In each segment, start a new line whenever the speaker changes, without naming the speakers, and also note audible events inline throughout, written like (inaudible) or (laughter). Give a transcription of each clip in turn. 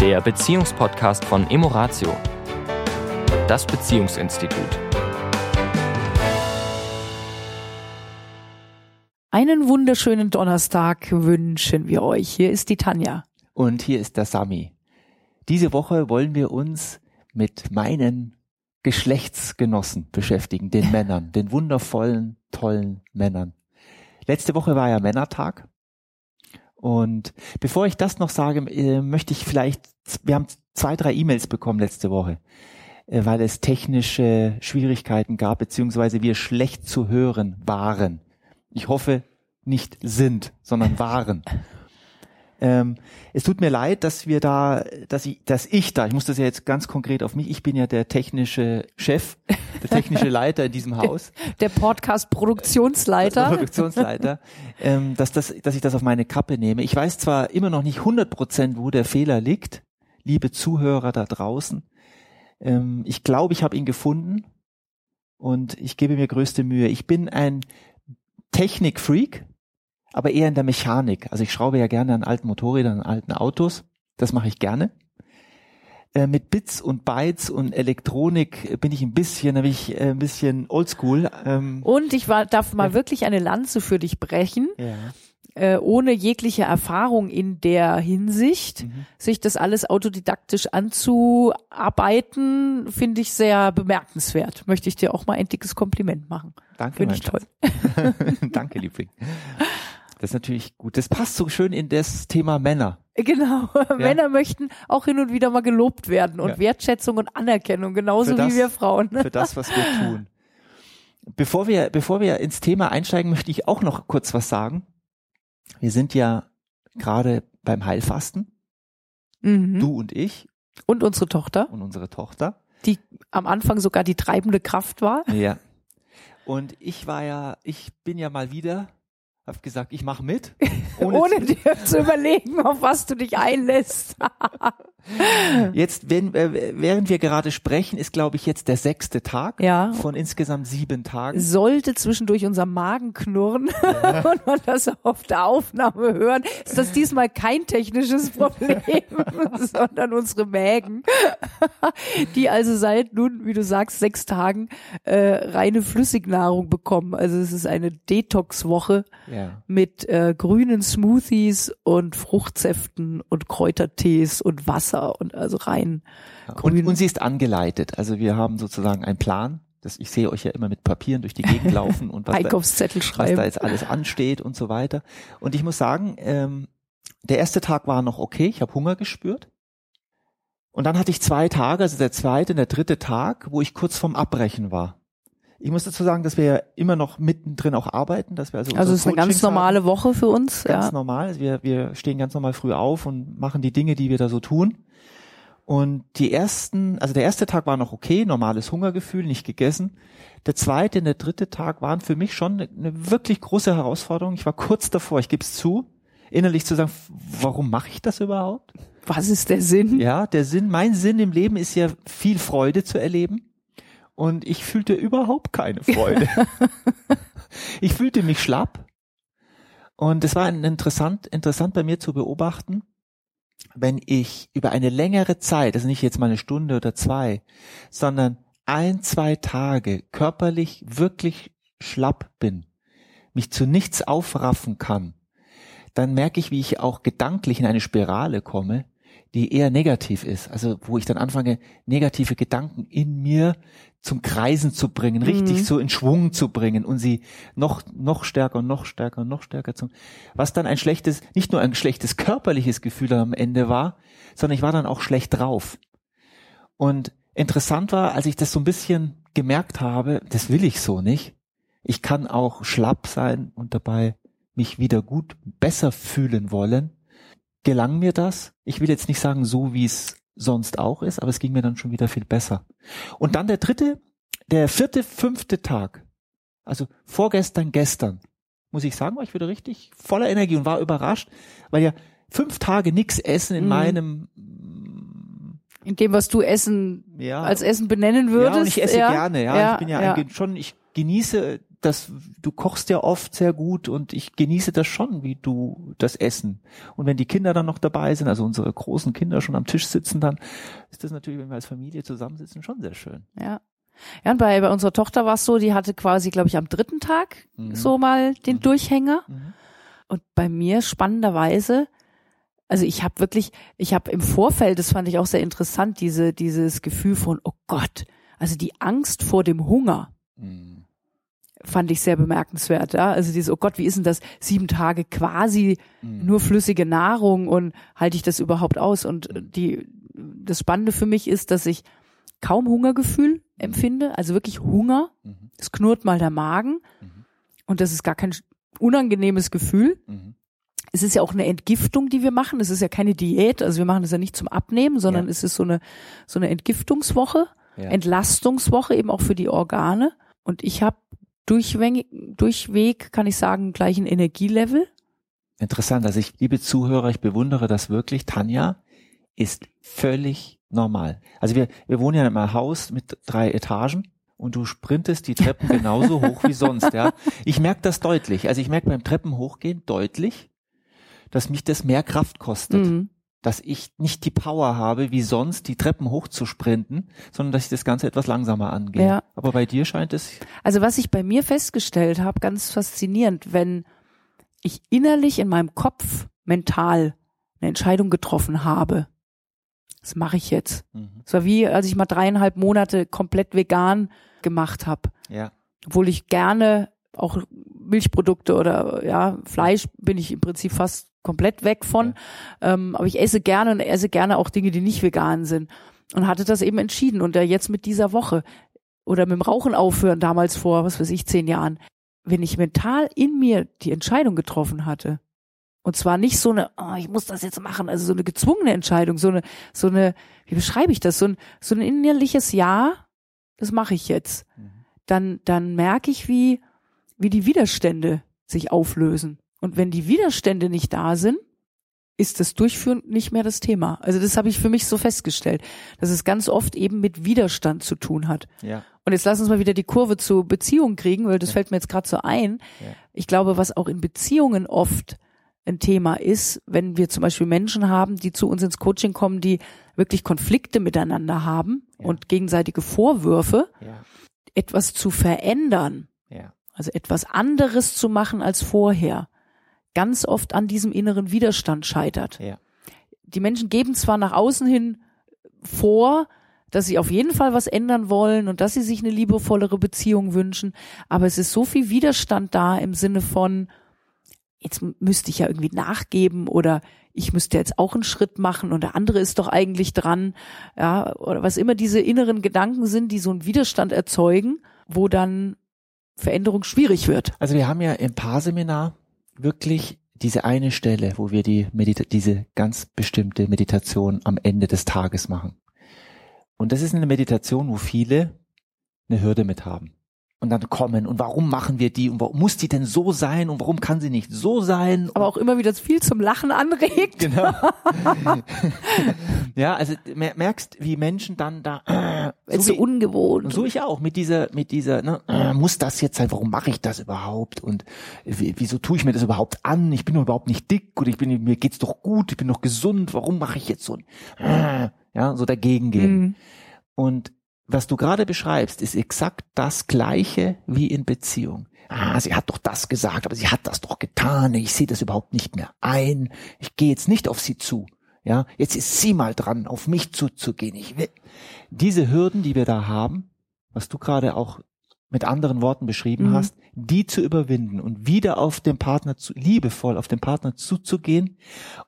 der Beziehungspodcast von Emoratio, das Beziehungsinstitut.
Einen wunderschönen Donnerstag wünschen wir euch. Hier ist die Tanja.
Und hier ist der Sami. Diese Woche wollen wir uns mit meinen Geschlechtsgenossen beschäftigen, den (laughs) Männern, den wundervollen, tollen Männern. Letzte Woche war ja Männertag. Und bevor ich das noch sage, äh, möchte ich vielleicht, wir haben zwei, drei E-Mails bekommen letzte Woche, äh, weil es technische Schwierigkeiten gab, beziehungsweise wir schlecht zu hören waren. Ich hoffe nicht sind, sondern waren. (laughs) Ähm, es tut mir leid, dass wir da, dass ich, dass ich da, ich muss das ja jetzt ganz konkret auf mich, ich bin ja der technische Chef, der technische (laughs) Leiter in diesem Haus.
Der Podcast-Produktionsleiter.
Produktionsleiter, ähm, dass, das, dass ich das auf meine Kappe nehme. Ich weiß zwar immer noch nicht 100 Prozent, wo der Fehler liegt, liebe Zuhörer da draußen. Ähm, ich glaube, ich habe ihn gefunden und ich gebe mir größte Mühe. Ich bin ein Technik-Freak, aber eher in der Mechanik. Also ich schraube ja gerne an alten Motorrädern, an alten Autos. Das mache ich gerne. Äh, mit Bits und Bytes und Elektronik bin ich ein bisschen, da bin ich äh, ein bisschen oldschool.
Ähm, und ich war, darf mal ja. wirklich eine Lanze für dich brechen. Ja. Äh, ohne jegliche Erfahrung in der Hinsicht, mhm. sich das alles autodidaktisch anzuarbeiten, finde ich sehr bemerkenswert. Möchte ich dir auch mal ein dickes Kompliment machen.
Danke. Finde ich toll. (laughs) Danke, Liebling. Das ist natürlich gut. Das passt so schön in das Thema Männer.
Genau. (laughs) Ja. Männer möchten auch hin und wieder mal gelobt werden und ja. Wertschätzung und Anerkennung, genauso das, wie wir Frauen.
Für das, was wir tun. Bevor wir, bevor wir ins Thema einsteigen, möchte ich auch noch kurz was sagen. Wir sind ja gerade beim Heilfasten. Mhm. Du und ich.
Und unsere Tochter.
Und unsere Tochter.
Die am Anfang sogar die treibende Kraft war.
Ja. Und ich war ja, ich bin ja mal wieder habe gesagt, ich mache mit. (laughs)
Ohne, ohne dir zu überlegen, auf was du dich einlässt. (laughs)
jetzt, wenn, äh, während wir gerade sprechen, ist, glaube ich, jetzt der sechste Tag ja. von insgesamt sieben Tagen.
Sollte zwischendurch unser Magen knurren ja. (laughs) und man das auf der Aufnahme hören, ist das diesmal kein technisches (laughs) Problem, sondern unsere Mägen, (laughs) die also seit nun, wie du sagst, sechs Tagen äh, reine Flüssignahrung bekommen. Also es ist eine Detox-Woche ja. mit äh, grünen Smoothies und Fruchtsäften und Kräutertees und Wasser und also rein.
Und, und sie ist angeleitet. Also wir haben sozusagen einen Plan. Das, ich sehe euch ja immer mit Papieren durch die Gegend (laughs) laufen und was,
Einkaufszettel
da,
schreiben.
was da jetzt alles ansteht und so weiter. Und ich muss sagen, ähm, der erste Tag war noch okay. Ich habe Hunger gespürt. Und dann hatte ich zwei Tage, also der zweite und der dritte Tag, wo ich kurz vorm Abbrechen war. Ich muss dazu sagen, dass wir ja immer noch mittendrin auch arbeiten, dass wir also
also es ist eine ganz normale haben. Woche für uns,
ganz
ja.
normal. Wir wir stehen ganz normal früh auf und machen die Dinge, die wir da so tun. Und die ersten, also der erste Tag war noch okay, normales Hungergefühl, nicht gegessen. Der zweite und der dritte Tag waren für mich schon eine, eine wirklich große Herausforderung. Ich war kurz davor, ich gebe es zu, innerlich zu sagen, warum mache ich das überhaupt?
Was ist der Sinn?
Ja, der Sinn, mein Sinn im Leben ist ja viel Freude zu erleben und ich fühlte überhaupt keine Freude. (laughs) ich fühlte mich schlapp und es war interessant, interessant bei mir zu beobachten, wenn ich über eine längere Zeit, also nicht jetzt mal eine Stunde oder zwei, sondern ein, zwei Tage körperlich wirklich schlapp bin, mich zu nichts aufraffen kann, dann merke ich, wie ich auch gedanklich in eine Spirale komme, die eher negativ ist. Also wo ich dann anfange, negative Gedanken in mir zum Kreisen zu bringen, richtig mhm. so in Schwung zu bringen und sie noch, noch stärker, noch stärker, noch stärker zu, was dann ein schlechtes, nicht nur ein schlechtes körperliches Gefühl am Ende war, sondern ich war dann auch schlecht drauf. Und interessant war, als ich das so ein bisschen gemerkt habe, das will ich so nicht. Ich kann auch schlapp sein und dabei mich wieder gut, besser fühlen wollen. Gelang mir das? Ich will jetzt nicht sagen, so wie es sonst auch ist, aber es ging mir dann schon wieder viel besser. Und dann der dritte, der vierte, fünfte Tag, also vorgestern, gestern, muss ich sagen, war ich wieder richtig voller Energie und war überrascht, weil ja fünf Tage nichts essen in mhm. meinem
in dem, was du Essen ja. als Essen benennen würdest. Ja, und
ich esse ja. gerne, ja. ja. Ich bin ja, ja. schon, ich genieße das, du kochst ja oft sehr gut und ich genieße das schon, wie du das Essen. Und wenn die Kinder dann noch dabei sind, also unsere großen Kinder schon am Tisch sitzen, dann ist das natürlich, wenn wir als Familie zusammensitzen, schon sehr schön.
Ja. Ja, und bei, bei unserer Tochter war es so, die hatte quasi, glaube ich, am dritten Tag
Mhm.
so mal den
Mhm.
Durchhänger.
Mhm.
Und bei mir spannenderweise, also ich habe wirklich, ich habe im Vorfeld, das fand ich auch sehr interessant, diese dieses Gefühl von, oh Gott, also die Angst vor dem Hunger
Mhm.
Fand ich sehr bemerkenswert. Ja? Also dieses, oh Gott, wie ist denn das? Sieben Tage quasi
Mhm.
nur flüssige Nahrung und halte ich das überhaupt aus? Und die, das Spannende für mich ist, dass ich kaum Hungergefühl empfinde, also wirklich Hunger.
Mhm.
Es knurrt mal der Magen
Mhm.
und das ist gar kein unangenehmes Gefühl.
Mhm.
Es ist ja auch eine Entgiftung, die wir machen. Es ist ja keine Diät, also wir machen das ja nicht zum Abnehmen, sondern
Ja.
es ist so eine so eine Entgiftungswoche,
Ja.
Entlastungswoche eben auch für die Organe. Und ich habe durchweg, durchweg, kann ich sagen, gleichen Energielevel.
Interessant. Also ich, liebe Zuhörer, ich bewundere das wirklich. Tanja ist völlig normal. Also wir, wir wohnen ja in einem Haus mit drei Etagen und du sprintest die Treppen genauso (laughs) hoch wie sonst, ja. Ich merke das deutlich. Also ich merke beim Treppen hochgehen deutlich, dass mich das mehr Kraft kostet.
Mhm.
Dass ich nicht die Power habe, wie sonst, die Treppen hoch zu sprinten, sondern dass ich das Ganze etwas langsamer angehe.
Ja.
Aber bei dir scheint es,
Also was ich bei mir festgestellt habe, ganz faszinierend, wenn ich innerlich in meinem Kopf mental eine Entscheidung getroffen habe, das mache ich jetzt.
mhm.
Es war wie, als ich mal dreieinhalb Monate komplett vegan gemacht habe.
ja,
Obwohl ich gerne auch Milchprodukte oder ja, Fleisch bin ich im Prinzip fast komplett weg von. Ähm, aber ich esse gerne und esse gerne auch Dinge, die nicht vegan sind. Und hatte das eben entschieden. Und äh, jetzt mit dieser Woche oder mit dem Rauchen aufhören, damals vor, was weiß ich, zehn Jahren, wenn ich mental in mir die Entscheidung getroffen hatte, und zwar nicht so eine, oh, ich muss das jetzt machen, also so eine gezwungene Entscheidung, so eine, so eine, wie beschreibe ich das, so ein, so ein innerliches Ja, das mache ich jetzt.
Mhm.
Dann, dann merke ich, wie, wie die Widerstände sich auflösen. Und wenn die Widerstände nicht da sind, ist das Durchführen nicht mehr das Thema. Also das habe ich für mich so festgestellt, dass es ganz oft eben mit Widerstand zu tun hat.
ja,
Und jetzt lass uns mal wieder die Kurve zu Beziehungen kriegen, weil das
Ja.
fällt mir jetzt gerade so ein.
Ja.
Ich glaube, was auch in Beziehungen oft ein Thema ist, wenn wir zum Beispiel Menschen haben, die zu uns ins Coaching kommen, die wirklich Konflikte miteinander haben
Ja.
und gegenseitige Vorwürfe, etwas zu verändern,
ja,
also etwas anderes zu machen als vorher, ganz oft an diesem inneren Widerstand scheitert.
ja.
Die Menschen geben zwar nach außen hin vor, dass sie auf jeden Fall was ändern wollen und dass sie sich eine liebevollere Beziehung wünschen, aber es ist so viel Widerstand da im Sinne von, jetzt müsste ich ja irgendwie nachgeben oder ich müsste jetzt auch einen Schritt machen und der andere ist doch eigentlich dran, ja, oder was immer diese inneren Gedanken sind, die so einen Widerstand erzeugen, wo dann Veränderung schwierig wird.
Also wir haben ja im Paarseminar wirklich diese eine Stelle, wo wir die Medita diese ganz bestimmte Meditation am Ende des Tages machen. Und das ist eine Meditation, wo viele eine Hürde mit haben. Und dann kommen und warum machen wir die und warum muss die denn so sein und warum kann sie nicht so sein?
Aber auch immer wieder viel zum Lachen anregt.
genau. (laughs) ja, also mer- merkst, wie Menschen dann da äh,
Ist so
wie-
ungewohnt.
und so ich auch mit dieser, mit dieser, ne, äh, muss das jetzt sein? Warum mache ich das überhaupt? Und wie- wieso tue ich mir das überhaupt an? Ich bin doch überhaupt nicht dick oder ich bin, mir geht's doch gut, ich bin doch gesund. Warum mache ich jetzt so ein, äh, ja, so dagegen gehen?
Mhm.
Und was du gerade beschreibst, ist exakt das Gleiche wie in Beziehung. Ah, sie hat doch das gesagt, aber sie hat das doch getan. Ich sehe das überhaupt nicht mehr ein. Ich gehe jetzt nicht auf sie zu. Ja, jetzt ist sie mal dran, auf mich zuzugehen. Ich will. Diese Hürden, die wir da haben, was du gerade auch mit anderen Worten beschrieben
Mhm.
hast, die zu überwinden und wieder auf den Partner zu, liebevoll auf den Partner zuzugehen,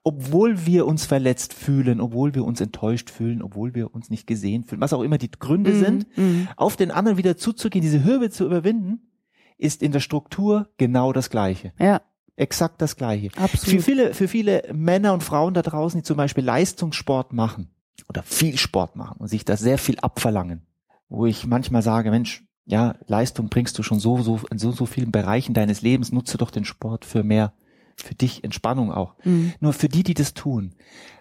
obwohl wir uns verletzt fühlen, obwohl wir uns enttäuscht fühlen, obwohl wir uns nicht gesehen fühlen, was auch immer die Gründe
Mhm.
sind,
Mhm.
auf den anderen wieder zuzugehen, diese Hürde zu überwinden, ist in der Struktur genau das Gleiche.
Ja,
Exakt das Gleiche. Für
absolut.
viele, für viele Männer und Frauen da draußen, die zum Beispiel Leistungssport machen oder viel Sport machen und sich da sehr viel abverlangen, wo ich manchmal sage, Mensch, ja, Leistung bringst du schon so, so, in so, so vielen Bereichen deines Lebens, nutze doch den Sport für mehr, für dich Entspannung auch.
Mhm.
Nur für die, die das tun,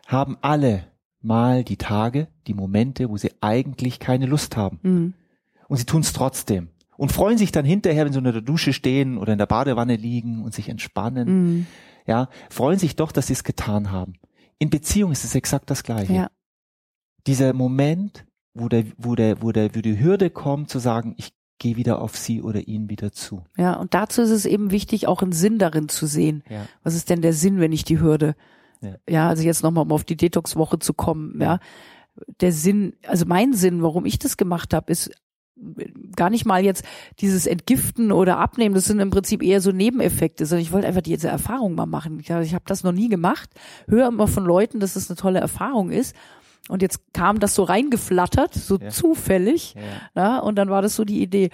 haben alle mal die Tage, die Momente, wo sie eigentlich keine Lust haben.
Mhm.
Und sie tun es trotzdem. und freuen sich dann hinterher, wenn sie unter der Dusche stehen oder in der Badewanne liegen und sich entspannen.
Mhm.
Ja, freuen sich doch, dass sie es getan haben. In Beziehung ist es exakt das Gleiche.
Ja.
Dieser Moment, wo der, wo der, wo der, wo die Hürde kommt, zu sagen, ich gehe wieder auf sie oder ihn wieder zu.
Ja, und dazu ist es eben wichtig, auch einen Sinn darin zu sehen.
Ja.
Was ist denn der Sinn, wenn ich die Hürde?
Ja.
Ja, also jetzt nochmal, um auf die Detox-Woche zu kommen, ja. Der Sinn, also mein Sinn, warum ich das gemacht habe, ist gar nicht mal jetzt dieses Entgiften oder Abnehmen, das sind im Prinzip eher so Nebeneffekte, sondern ich wollte einfach diese Erfahrung mal machen. Ich, ich habe das noch nie gemacht, höre immer von Leuten, dass das eine tolle Erfahrung ist. Und jetzt kam das so reingeflattert, so
Ja.
zufällig.
Ja.
Ja, und dann war das so die Idee,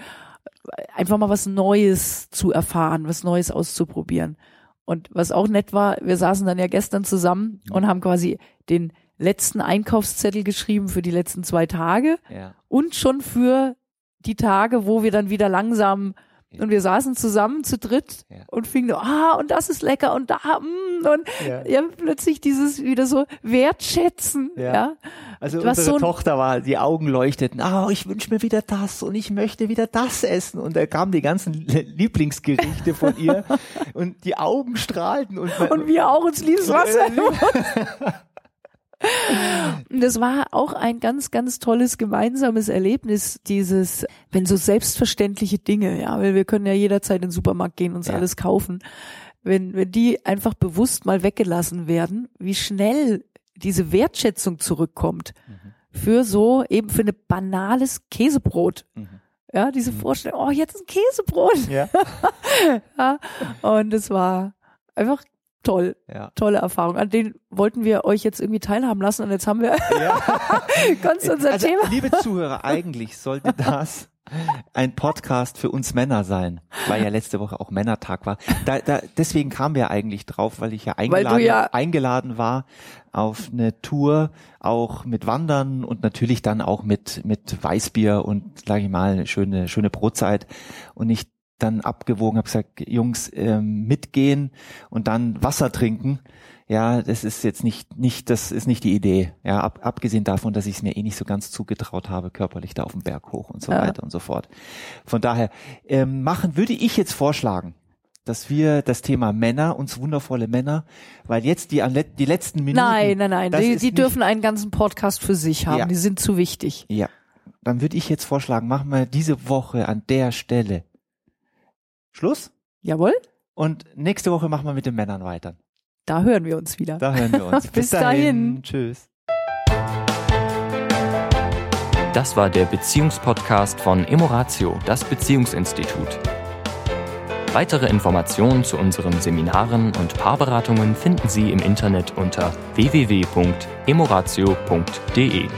einfach mal was Neues zu erfahren, was Neues auszuprobieren. Und was auch nett war, wir saßen dann ja gestern zusammen und haben quasi den letzten Einkaufszettel geschrieben für die letzten zwei Tage
Ja.
und schon für die Tage, wo wir dann wieder langsam
Ja.
und wir saßen zusammen zu dritt
Ja.
und fingen, ah, und das ist lecker und da, mm, und
Ja.
ja, plötzlich dieses wieder so wertschätzen,
Ja. Also
Was
unsere
so
Tochter war, die Augen leuchteten, ah, ich wünsche mir wieder das und ich möchte wieder das essen. Und da kamen die ganzen Lieblingsgerichte von ihr (laughs) und die Augen strahlten und,
Und wir auch uns liebes Wasser. (laughs) Und das war auch ein ganz, ganz tolles gemeinsames Erlebnis, dieses, wenn so selbstverständliche Dinge, ja, weil wir können ja jederzeit in den Supermarkt gehen, uns
Ja.
alles kaufen, wenn, wenn die einfach bewusst mal weggelassen werden, wie schnell diese Wertschätzung zurückkommt für so, eben für ein banales Käsebrot.
Mhm.
Ja, diese Vorstellung, oh, jetzt ein Käsebrot.
Ja. (laughs)
Ja, und es war einfach toll
Ja.
tolle Erfahrung. An denen wollten wir euch jetzt irgendwie teilhaben lassen und jetzt haben wir (laughs) (laughs) ganz unser
Also,
Thema.
liebe Zuhörer, eigentlich sollte das ein Podcast für uns Männer sein, weil ja letzte Woche auch Männertag war. Da, da, deswegen kamen wir eigentlich drauf, weil ich ja eingeladen,
ja-
eingeladen war auf eine Tour, auch mit Wandern und natürlich dann auch mit, mit Weißbier und, sage ich mal, eine schöne, schöne Brotzeit. Und ich dann abgewogen habe gesagt, Jungs, ähm, mitgehen und dann Wasser trinken. Ja, das ist jetzt nicht, nicht, das ist nicht die Idee. Ja, ab, abgesehen davon, dass ich es mir eh nicht so ganz zugetraut habe, körperlich da auf den Berg hoch und so
Ja.
weiter und so fort. Von daher ähm, machen, würde ich jetzt vorschlagen, dass wir das Thema Männer, uns wundervolle Männer, weil jetzt die, die letzten Minuten.
Nein, nein, nein. Die, die dürfen einen ganzen Podcast für sich haben.
Ja.
Die sind zu wichtig.
Ja, dann würde ich jetzt vorschlagen, machen wir diese Woche an der Stelle Schluss
Jawohl?
und nächste Woche machen wir mit den Männern weiter.
Da hören wir uns wieder.
Da hören wir uns. (laughs)
Bis dahin.
Tschüss.
Das war der Beziehungspodcast von Emoratio, das Beziehungsinstitut. Weitere Informationen zu unseren Seminaren und Paarberatungen finden Sie im Internet unter www.emoratio.de.